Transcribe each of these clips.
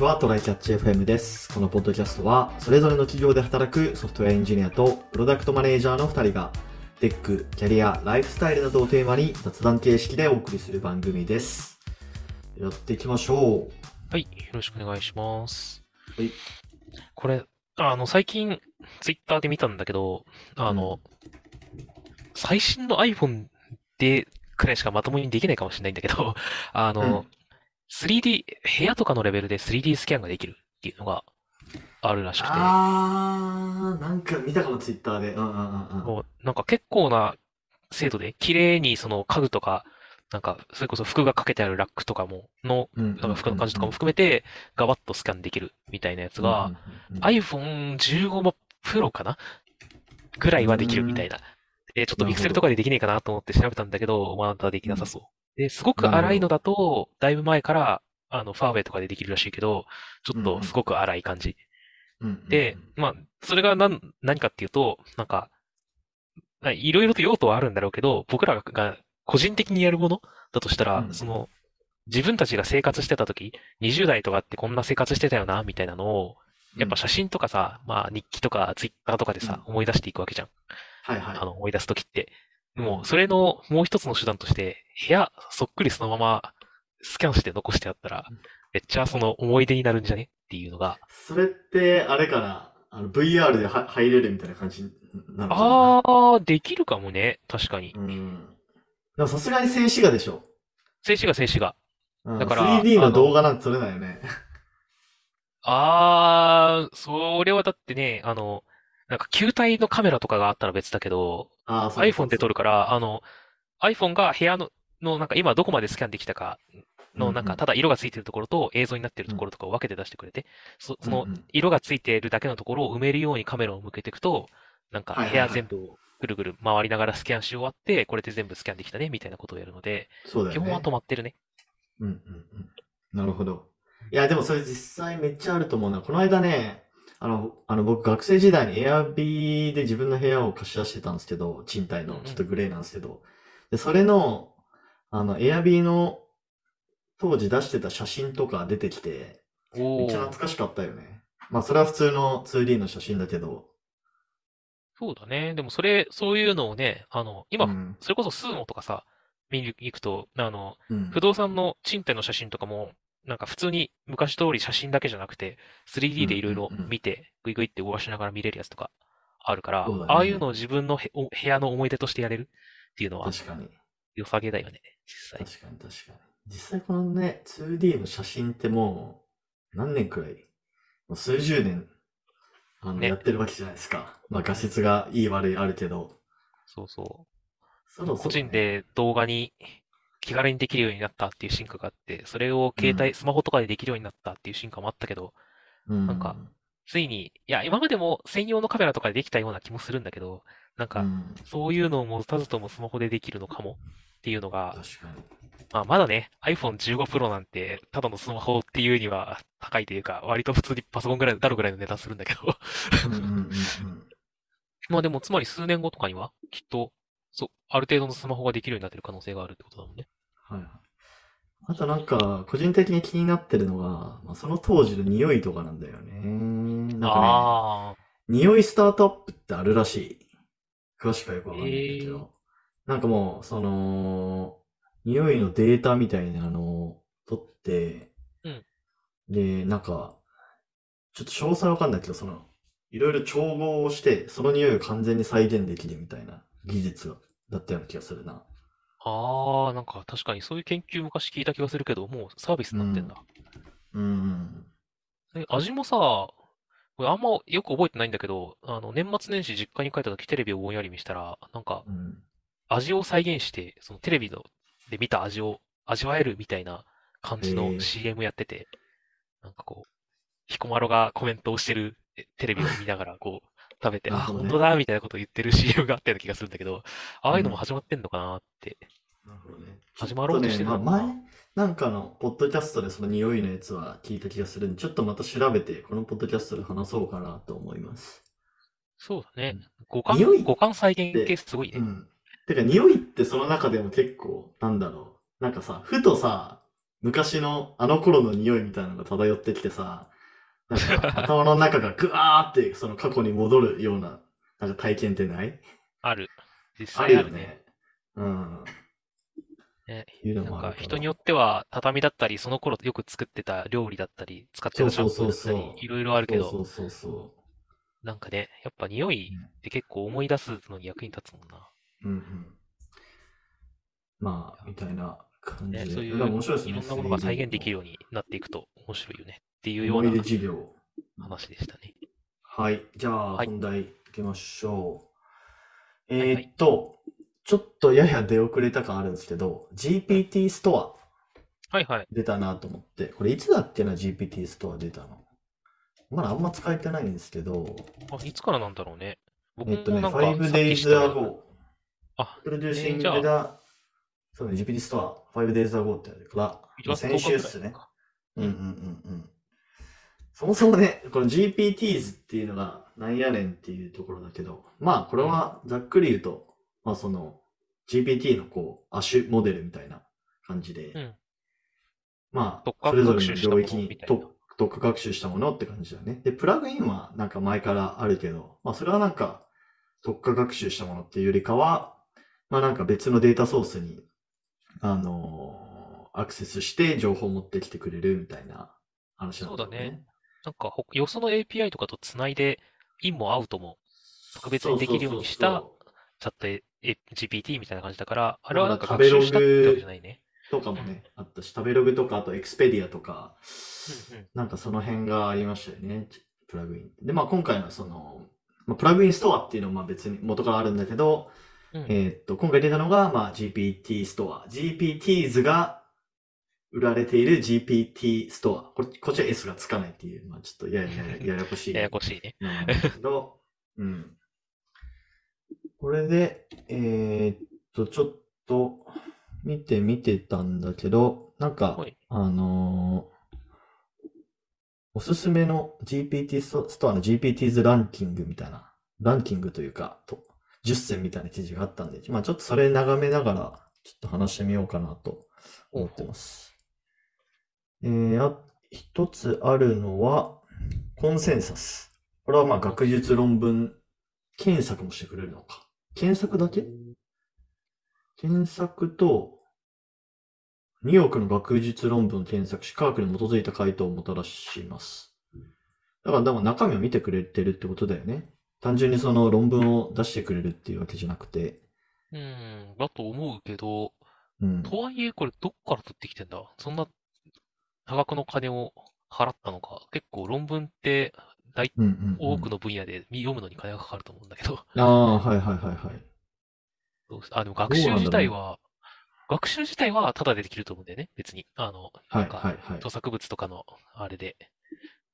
ちは、トライキャッチ FM です。このポッドキャストは、それぞれの企業で働くソフトウェアエンジニアとプロダクトマネージャーの2人が、テック、キャリア、ライフスタイルなどをテーマに雑談形式でお送りする番組です。やっていきましょう。はい、よろしくお願いします。はい。これ、あの、最近、ツイッターで見たんだけど、あの、最新の iPhone でくらいしかまともにできないかもしれないんだけど、あの、うん 3D、部屋とかのレベルで 3D スキャンができるっていうのがあるらしくて、あー、なんか見たかも、ツイッターで。うんうんうんうん。もうなんか結構な精度で、綺麗にその家具とか、なんか、それこそ服がかけてあるラックとかも、の、うんなんか服の感じとかも含めて、ガバッとスキャンできるみたいなやつが、うんうんうんうん iPhone15 Pro かな？ぐらいはできるみたいな。で、ちょっとピクセルとかでできねえかなと思って調べたんだけど、まだできなさそう。で、すごく荒いのだと、だいぶ前から、あの、ファーウェイとかでできるらしいけど、ちょっとすごく荒い感じ。うんうんうんで、まあ、それが何、何かっていうと、なんか、まあいろいろと用途はあるんだろうけど、僕らが個人的にやるものだとしたら、うんその、自分たちが生活してた時、20代とかってこんな生活してたよな、みたいなのを、やっぱ写真とかさ、まあ日記とかツイッターとかでさ、う思い出していくわけじゃん。はいはい。あの、思い出す時って。でも、それのもう一つの手段として、部屋そっくりそのままスキャンして残してあったらうん、めっちゃその思い出になるんじゃね？っていうのが、それって、あれかな？あの、VR では入れるみたいな感じになるのかなあー、できるかもね。確かに。うん。でもさすがに静止画でしょ。静止画静止画。うん、だから 3D の動画なんて撮れないよね。あー、それはだってね、あの、なんか球体のカメラとかがあったら別だけど、ああ、そうそうそう iPhone で撮るから、あの、iPhone が部屋の、の、なんか今どこまでスキャンできたかの、なんかただ色がついてるところと映像になってるところとかを分けて出してくれて、そそのうんうん色がついてるだけのところを埋めるようにカメラを向けていくと、なんか部はいはいはい屋全部をぐるぐる回りながらスキャンし終わって、これで全部スキャンできたね、みたいなことをやるので、そうだ。基本は止まってるね。うんうんうん。なるほど。いや、でもそれ実際めっちゃあると思うな。この間ね、あの、あの僕学生時代に Airb で自分の部屋を貸し出してたんですけど、賃貸のちょっとグレーなんですけど、で、それの、あの、Airb の当時出してた写真とか出てきて、めおっちゃー懐かしかったよね。まあ、それは普通の 2D の写真だけど、そうだね。でもそれ、そういうのをね、あの、今、うん。それこそスーモとかさ、見に行くと、あの、うん。不動産の賃貸の写真とかも、なんか普通に昔通り写真だけじゃなくて、3D でいろいろ見て、グイグイって動かしながら見れるやつとかあるから、ねああいうのを自分の部屋の思い出としてやれるっていうのは確かに。良さげだよね、実際。確かに確かに。実際このね、2D の写真ってもう、何年くらい？もう数十年、あの、ねやってるわけじゃないですか。まあ画質がいい悪いあるけど、そうそ。そうろそろね個人、で動画に気軽にできるようになったっていう進化があって、それを携帯、うんスマホとかでできるようになったっていう進化もあったけど、うん、なんかついに、いや、今までも専用のカメラとかでできたような気もするんだけど、なんか、うん、そういうのを持たずともスマホでできるのかもっていうのが。まあ、まだね、iPhone15 Pro なんて、ただのスマホっていうには高いというか、割と普通にパソコンぐらいになるぐらいの値段するんだけど。うんうんうんうん。まあでも、つまり数年後とかには、きっと、そう、ある程度のスマホができるようになってる可能性があるってことだもんね。はいはい。あとなんか、個人的に気になってるのが、まあ、その当時の匂いとかなんだよね。なんかね、匂いスタートアップってあるらしい。詳しくはよくわかんないんだけど。なんかもう、その、匂いのデータみたいなのを取って、うんで、なんか、ちょっと詳細わかんないけど、その、いろいろ調合をして、その匂いを完全に再現できるみたいな技術だったような気がするな。ああ、なんか確かにそういう研究昔聞いた気がするけど、もうサービスになってんだ。うん。え、味もさ、これあんまよく覚えてないんだけど、あの、年末年始実家に帰った時テレビをぼんやり見したら、なんか、うん。味を再現して、そのテレビので見た味を味わえるみたいな感じの CM やってて、なんかこう、彦摩呂がコメントをしてるえテレビを見ながらこう、食べて、あ、本当だみたいなことを言ってる CM があったような気がするんだけど、ああいうのも始まってんのかなって。なるほどね。始まろうとしてるのかなっとねまあ前、なんかの、ポッドキャストでその匂いのやつは聞いた気がするんで、ちょっとまた調べて、このポッドキャストで話そうかなと思います。そうだねうん。五感匂い、五感再現系すごいね。うん。てか、匂いってその中でも結構、なんだろう。なんかさ、ふとさ、昔のあの頃の匂いみたいなのが漂ってきてさ、頭の中がグワーってその過去に戻るような、なんか体験ってない？ある。実あるあるね。ね。うん。ねいうのなんか人によっては畳だったり、その頃よく作ってた料理だったり、使ってたシャンプーだったり、いろいろあるけど、そうそうそなんかね、やっぱ匂いって結構思い出すのに役に立つもんな。う。うんうん。まあ、みたいな感じね、で。そういいう。いろんなものが再現できるようになっていくと面白いよねっていうような。話でしたね。はい。じゃあ、はい本題行きましょう。はいえーっと、ちょっとやや出遅れた感あるんですけど、GPT ストアはいはい。出たなと思って、これいつだっけな、GPT ストア出たの？まだあんま使えてないんですけど、あ、いつからなんだろうね。僕えっとね、もなんか5さっき知っ days ago。あ、プロデューシングだ、そうね、GPT ストア、5 days ago ってあるから、1月先10日ぐらい週っすね。うんうんうんうん。そもそもね、この GPTs っていうのがなんやねんっていうところだけど、まあこれはざっくり言うと、まあその GPT のこう、亜種モデルみたいな感じで、うんまあそれぞれのの領域に特特化学習したものって感じだね。で、プラグインはなんか前からあるけど、まあそれはなんか特化学習したものっていうよりかは、まあなんか別のデータソースに、あのーアクセスして情報を持ってきてくれるみたいな話なんだろそうだね。なんかほ、よその API とかとつないで、インもアウトも特別にできるようにしたチャット GPT みたいな感じだから、あれはなんか学習したってわけじゃないね。とかもね、あったし、食べログとか、あとエクスペディアとか、うんうん。なんかその辺がありましたよね、プラグイン。で、まあ今回のその、まあ、プラグインストアっていうのはまあ別に元からあるんだけど、うんえーっと、今回出たのが、まあ GPT ストア。GPTs が売られている GPT ストア。これこっちは S がつかないっていう、まあちょっとややややややこしい。ややこしいね。なんだけど、うん。これで、えーっと、ちょっと見てみてたんだけど、なんかはい、あのーおすすめの GPT ストストアの GPTs ランキングみたいな、ランキングというか、と10選みたいな記事があったんで、まあちょっとそれ眺めながら、ちょっと話してみようかなと思ってます。えー、あ、一つあるのは、コンセンサス。これはまあ学術論文検索もしてくれるのか。検索だけ？検索と、2億の学術論文を検索し、科学に基づいた回答をもたらします。だから、でも中身を見てくれてるってことだよね。単純にその論文を出してくれるっていうわけじゃなくて。うん、だと思うけど、うん。とはいえこれどっから取ってきてんだ？そんな多額の金を払ったのか。結構論文って大うんうん、うん。多くの分野で読むのに金がかかると思うんだけど。ああ、はいはいはいはい。あ、でも学習自体は、学習自体はタダでできると思うんだよね、別に。あの、はないんかはいはい。著作物とかのあれで。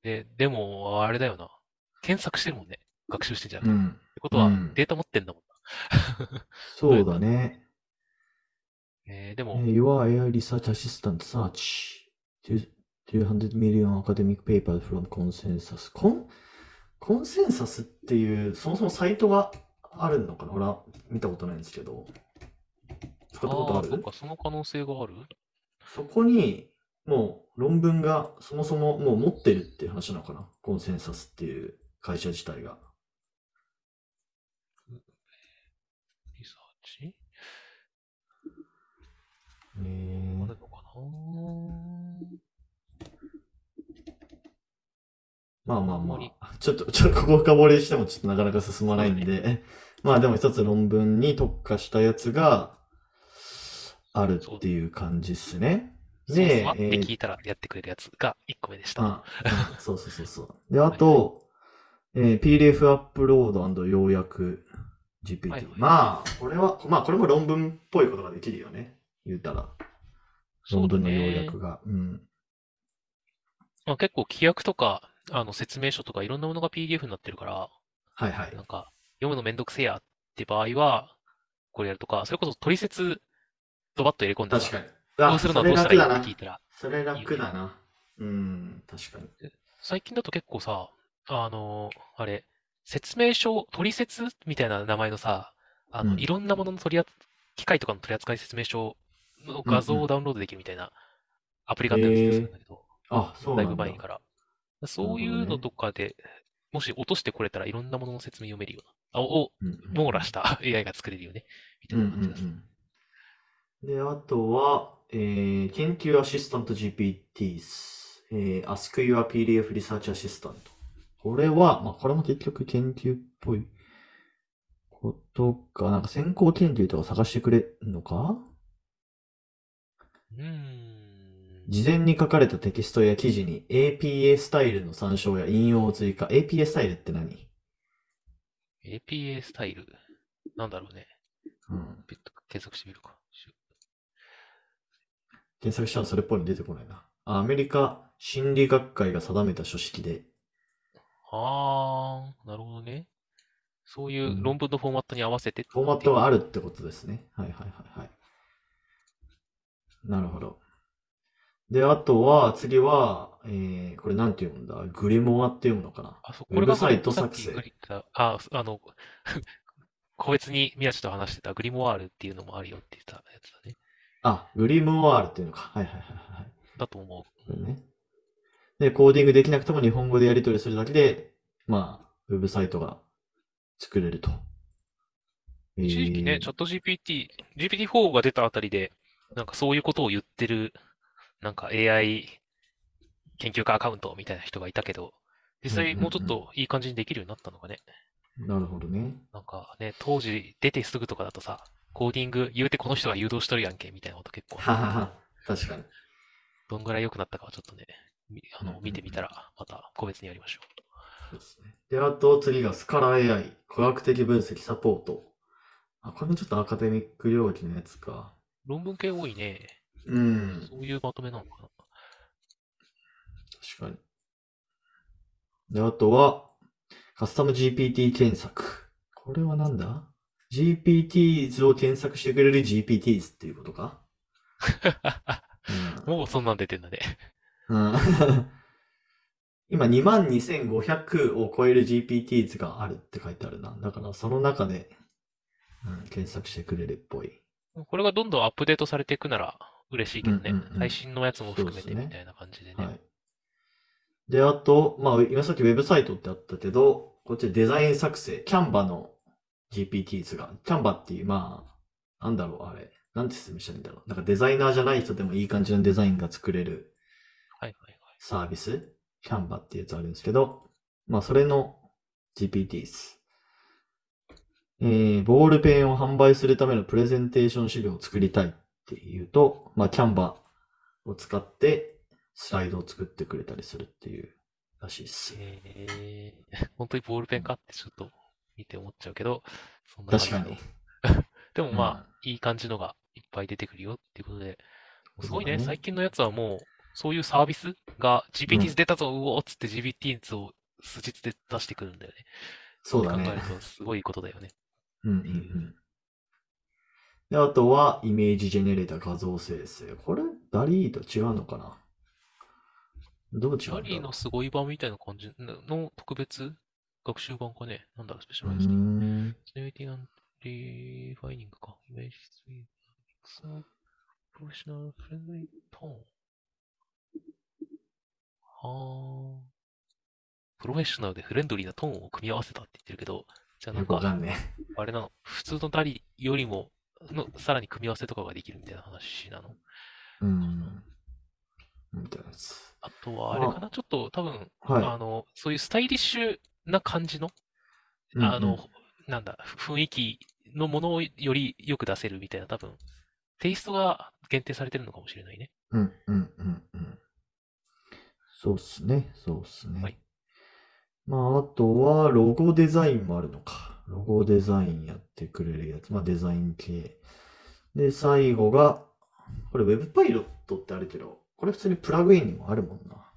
で、でも、あれだよな。検索してるもんね。学習してんじゃなくて。っうん。てことはうん、データ持ってんだもんな。そうだね。えーでも、えー Your AI Research Assistant Search 200 million academic papers from consensus. コンコンセンサスっていう、そもそもサイトがあるのかな？俺は見たことないんですけど。使ったことある？そっか、その可能性がある？そこに、もう論文がそもそももう持ってるっていう話なのかな？コンセンサスっていう会社自体が。リサーチ？えーあるのかなまあまあまあ。ちょっと、ちょっとここ深掘りしてもちょっとなかなか進まないんで、まあでも一つ論文に特化したやつがあるっていう感じっすね。そうでそう、あってえー聞いたらやってくれるやつが1個目でした。あ そうそうそうそう。で、あと、えー PDF アップロード要約 GPT。はいはいまあ、これは、まあこれも論文っぽいことができるよね。言うたら。論文の要約が。うん。まあ、結構規約とか、あの説明書とかいろんなものが PDF になってるから、はいはいなん。か読むのめんどくせえやって場合は、これやるとか、それこそ取説ドバッと入れ込んで確かに。どうするのはどうしたらいい？って聞いたら、それ楽だな。うん、確かに。最近だと結構さ、あのあれ、説明書、取説みたいな名前のさ、あの、うんいろんなものの取り扱い、機械とかの取り扱い説明書の画像をダウンロードできるみたいなアプリがあったりするんだけど、あ、そうだないんだ。ぶ前から。そういうのとかで、もし落としてこれたらいろんなものの説明読めるような。あをうんうん網羅した AI が作れるよね。みたうんういな感じです。んうん。で、あとは、えー、研究アシスタント GPTs、えー、Ask Your PDF Research Assistant。これは、まあ、これも結局研究っぽいことか、なんか先行研究とか探してくれるのか？うーん。事前に書かれたテキストや記事に APA スタイルの参照や引用を追加。APA スタイルって何？APA スタイル？なんだろうね。うん。検索してみるか。検索したらそれっぽいの出てこないな。あアメリカ心理学会が定めた書式で、あー、なるほどね。そういう論文のフォーマットに合わせてう。フォーマットがあるってことですね。はいはいはいはい。なるほど。で、あとは、次は、えー、これなんて読むんだ？グリモアって読むのかな？あ、そう、ウこれがェブサイトさっき作成グリあ、ああの、個別に宮地と話してたグリモワールっていうのもあるよって言ったやつだね。あ、グリモアールっていうのか。はいはいはいはい。だと思う。これね。で、コーディングできなくても日本語でやり取りするだけで、まあ、ウェブサイトが作れると。えー一時期ね、チャット GPT、GPT-4 が出たあたりで、なんかそういうことを言ってる、なんか AI 研究家アカウントみたいな人がいたけど、実際もうちょっといい感じにできるようになったのがね。なるほどね。なんかね、当時出てすぐとかだとさ、コーディング言うてこの人が誘導しとるやんけ、みたいなこと結構、ははは。確かに。どんぐらい良くなったかはちょっとね、みあの、見てみたら、また個別にやりましょそうですね。で、あと次がスカラ AI、科学的分析サポート。あ、これもちょっとアカデミック領域のやつか。う。論文系多いね。うん。そういうまとめなのかな。確かに。で、あとは、カスタム GPT 検索。これはなんだ ?GPTs を検索してくれる GPTs っていうことか？もうそんなん出てんだね。うん。う ん今22,500を超える GPTs があるって書いてあるな。だからその中で、うん、検索してくれるっぽい。これがどんどんアップデートされていくなら嬉しいけどね。うんうんうん最新のやつも含めてみたいな感じでね。はい。で、あと、まあ、今さっきウェブサイトってあったけど、こっちデザイン作成、キャンバの GPTs が、キャンバっていう、まあ、なんだろう、あれ。なんて説明したらいいんだろう。なんかデザイナーじゃない人でもいい感じのデザインが作れるはいはいはい。サービス、キャンバっていうやつあるんですけど、まあ、それの GPTs。えー、ボールペンを販売するためのプレゼンテーション資料を作りたいっていうと、まあ、キャンバを使ってスライドを作ってくれたりするっていうらしいです。えー、本当にボールペンかってちょっと見て思っちゃうけど、そんな感じ確かに。でもまあ、いい感じのがいっぱい出てくるよっていうことで、すごいね、ね最近のやつはもう、そういうサービスが GPTs 出たぞ、うおーっつって GPTs を数日で出してくるんだよね。そうだね考える。とすごいことだよね。うんうんうん。で、あとは、イメージジェネレーター画像生成。これ、ダリーと違うのかな？どう違うんだろう？ジャリーのすごい版みたいな感じ？の特別？学習版かね？なんだろう、スペシャライズ。ん。Generating and refining か。Image with professional friendly tone. はあ。プロフェッショナルでフレンドリーなトーンを組み合わせたって言ってるけど、じゃあなんか、かんねあれなの、普通のダリよりも、の、さらに組み合わせとかができるみたいな話なの？え。うん。みたいなやつ。あとは、あれかな、ちょっと多分、はい。あの、そういうスタイリッシュな感じの、うんうんあの、なんだ、雰囲気のものをよりよく出せるみたいな、多分、テイストが限定されてるのかもしれないね。うんうんうんうん。そうっすね。そうっすね。はいまあ、あとは、ロゴデザインもあるのか。ロゴデザインやってくれるやつ。まあ、デザイン系。で、最後が、これ Web パイロットってあるけど、これ普通にプラグインにもあるもんな。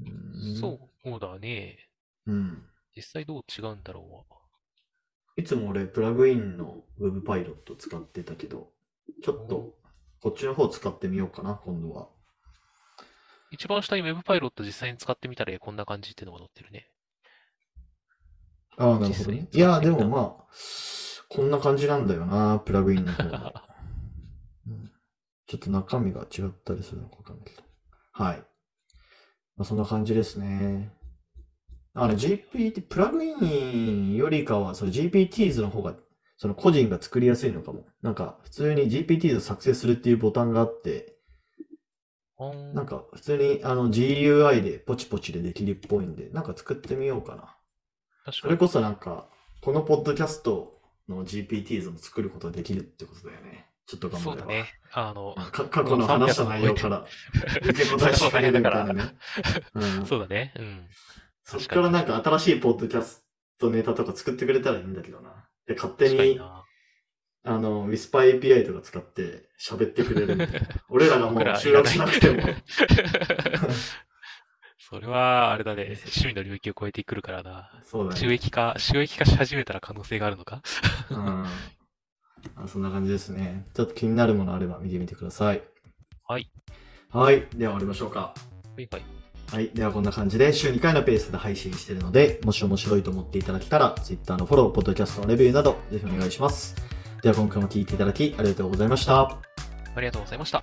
うーんそうだね。うん。実際どう違うんだろうわ。いつも俺、プラグインの Web パイロット使ってたけど、ちょっと、こっちの方使ってみようかな、今度は。一番下に Web パイロット実際に使ってみたらこんな感じっていうのが載ってるね。ああ、なるほどね。いや、でもまあ、こんな感じなんだよな、プラグインの方が。うんちょっと中身が違ったりするのかわかんないけど。はい。まあ、そんな感じですね。あの GPT、プラグインよりかは、その GPTs の方が、その個人が作りやすいのかも。なんか、普通に GPTs を作成するっていうボタンがあって、なんか、普通にあの GUI でポチポチでできるっぽいんで、なんか作ってみようかな。確かに。それこそなんか、このポッドキャストの GPTs も作ることができるってことだよね。ちょっと頑張。そうだね。あの、か過去の話した内容から受け答えしてくれるみたいな ね。うん、そうだね。うん。そっからなんか新しいポッドキャストネタとか作ってくれたらいいんだけどな。で、勝手に、確かにな。あの、Whisper API とか使って喋ってくれるみたいな。俺らがも僕らう収録しなくても。それは、あれだね。趣味の領域を超えてくるからな。そうだね。収益化、収益化し始めたら可能性があるのか？うんあ。そんな感じですね。ちょっと気になるものあれば見てみてください。はい。はい。では終わりましょうか。はいはい。はい。ではこんな感じで週2回のペースで配信しているので、もし面白いと思っていただけたら、Twitter のフォロー、ポッドキャストのレビューなど、ぜひお願いします。では今回も聞いていただきありがとうございました。ありがとうございました。